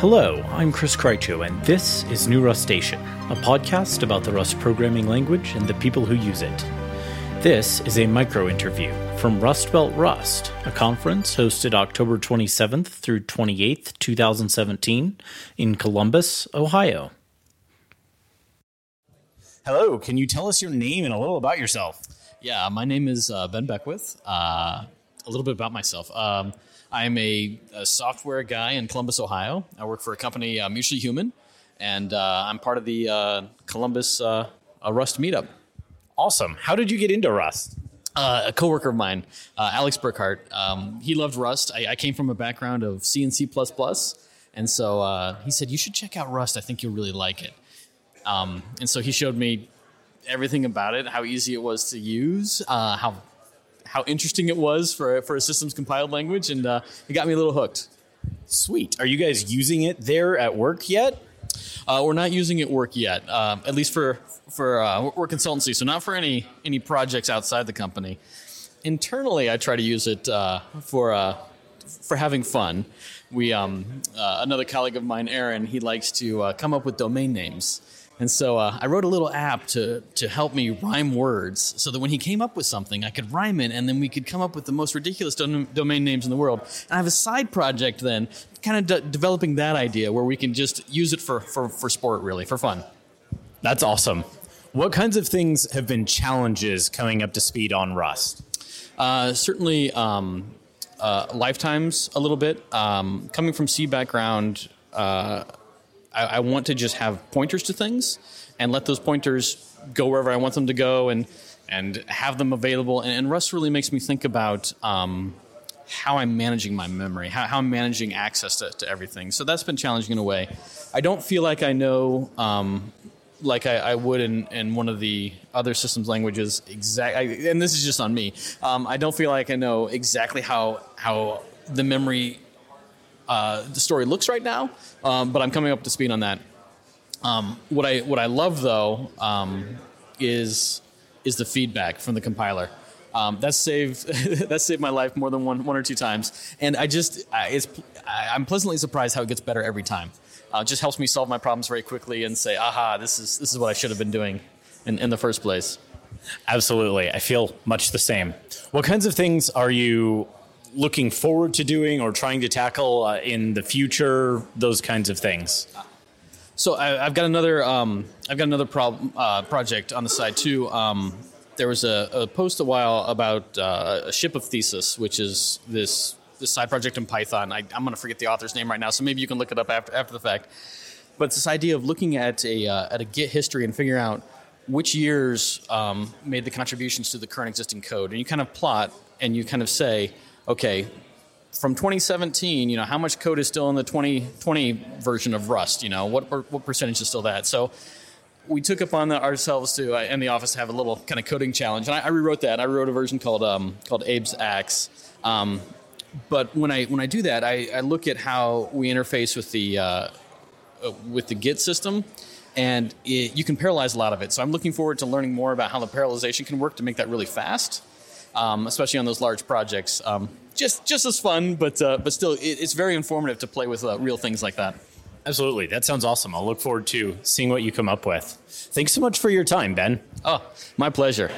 Hello, I'm Chris Krycho, and this is New Rustacean, a podcast about the Rust programming language and the people who use it. This is a micro interview from Rust Belt Rust, a conference hosted October 27th through 28th, 2017, in Columbus, Ohio. Hello, can you tell us your name and a little about yourself? Yeah, my name is uh, Ben Beckwith. Uh, a little bit about myself. Um, I'm a, a, software guy in Columbus, Ohio. I work for a company, uh, Mutually Human, and uh, I'm part of the uh, Columbus uh, Rust meetup. Awesome. How did you get into Rust? Uh, a coworker of mine, uh, Alex Burkhart, um, he loved Rust. I, I, came from a background of C and C++, and so he said, "You should check out Rust. I think you'll really like it." Um, and so he showed me everything about it, how easy it was to use, how how interesting it was for for a systems compiled language, and uh, it got me a little hooked. Sweet. Are you guys using it there at work yet? Uh, we're not using it at work yet, uh, at least for for uh, we're consultancy, so not for any any projects outside the company. Internally, I try to use it uh, for uh, for having fun. We um, another colleague of mine, Aaron, he likes to come up with domain names. And so uh, I wrote a little app to, to help me rhyme words so that when he came up with something, I could rhyme it and then we could come up with the most ridiculous do- domain names in the world. And I have a side project then, kind of de- developing that idea where we can just use it for, for, for sport, really, for fun. That's awesome. What kinds of things have been challenges coming up to speed on Rust? Uh, certainly, um, uh, lifetimes a little bit. Um, coming from C background, uh, I, I, want to just have pointers to things and let those pointers go wherever I want them to go and and have them available. And, and Rust really makes me think about um, how I'm managing my memory, how, how I'm managing access to, to, everything. So that's been challenging in a way. I don't feel like I know. Um, like I, I, would in, in one of the other systems languages, exact. and this is just on me. Um, I don't feel like I know exactly how how the memory uh, the story looks right now, um, but I'm coming up to speed on that. Um, what I what I love though um, is is the feedback from the compiler. Um, that's saved that's saved my life more than one one or two times, and I just it's I'm pleasantly surprised how it gets better every time. Uh, it just helps me solve my problems very quickly and say, "Aha, this is this is what I should have been doing in, in the first place." Absolutely, I feel much the same. What kinds of things are you looking forward to doing or trying to tackle uh, in the future? Those kinds of things. So I, have got another um, I've got another pro- uh, project on the side too. Um, there was a, a, post a while about uh, a ship of Theseus, which is this this side project in Python. I, am going to forget the author's name right now, so maybe you can look it up after after the fact. But it's this idea of looking at a uh, at a Git history and figuring out which years um, made the contributions to the current existing code, and you kind of plot and you kind of say okay, from 2017, you know, how much code is still in the 2020 version of Rust? You know, what what percentage is still that? So we took upon ourselves to uh, in the office have a little kind of coding challenge, and I, I rewrote that. I wrote a version called um, called Abe's Axe. Um, but when I when I do that, I, I look at how we interface with the uh, uh, with the Git system, and it, you can parallelize a lot of it. So I'm looking forward to learning more about how the parallelization can work to make that really fast um, especially on those large projects. Um, just just as fun, but uh, but still, it, it's very informative to play with uh, real things like that. Absolutely, that sounds awesome. I'll look forward to seeing what you come up with. Thanks so much for your time, Ben. Oh, my pleasure.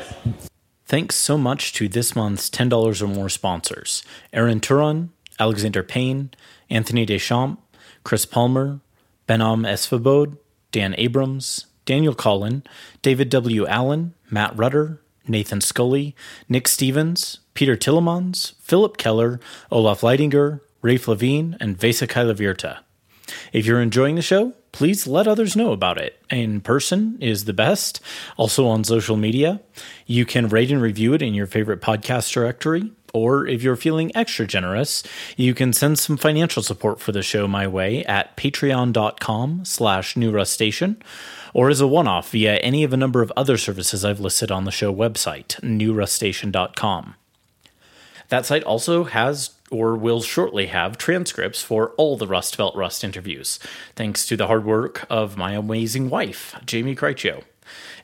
Thanks so much to this month's ten dollars or more sponsors: Aaron Turon, Alexander Payne, Anthony Deschamps, Chris Palmer, Behnam Esfahbod, Dan Abrams, Daniel Collin, David W. Allen, Matt Rudder, Nathan Scully, Nick Stevens, Peter Tillemans, Philip Keller, Olaf Leidinger, Raph Levien, and Vesa Kaihlavirta. If you're enjoying the show, please let others know about it. In person is the best, also on social media. You can rate and review it in your favorite podcast directory, or if you're feeling extra generous, you can send some financial support for the show my way at patreon.com slash newrustacean or as a one off via any of a number of other services I've listed on the show website, newrustacean.com. That site also has or will shortly have transcripts for all the Rust Belt Rust interviews, thanks to the hard work of my amazing wife, Jamie Krycho.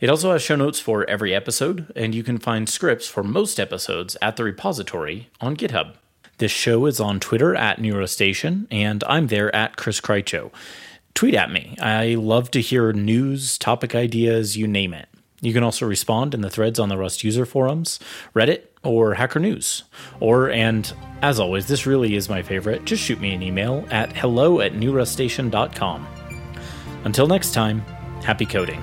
It also has show notes for every episode, and you can find scripts for most episodes at the repository on GitHub. This show is on Twitter at newrustacean, and I'm there at Chris Krycho. Tweet at me. I love to hear news, topic ideas, you name it. You can also respond in the threads on the Rust user forums, Reddit, or Hacker News. Or, and as always, this really is my favorite, just shoot me an email at hello at newrustacean.com. Until next time, happy coding.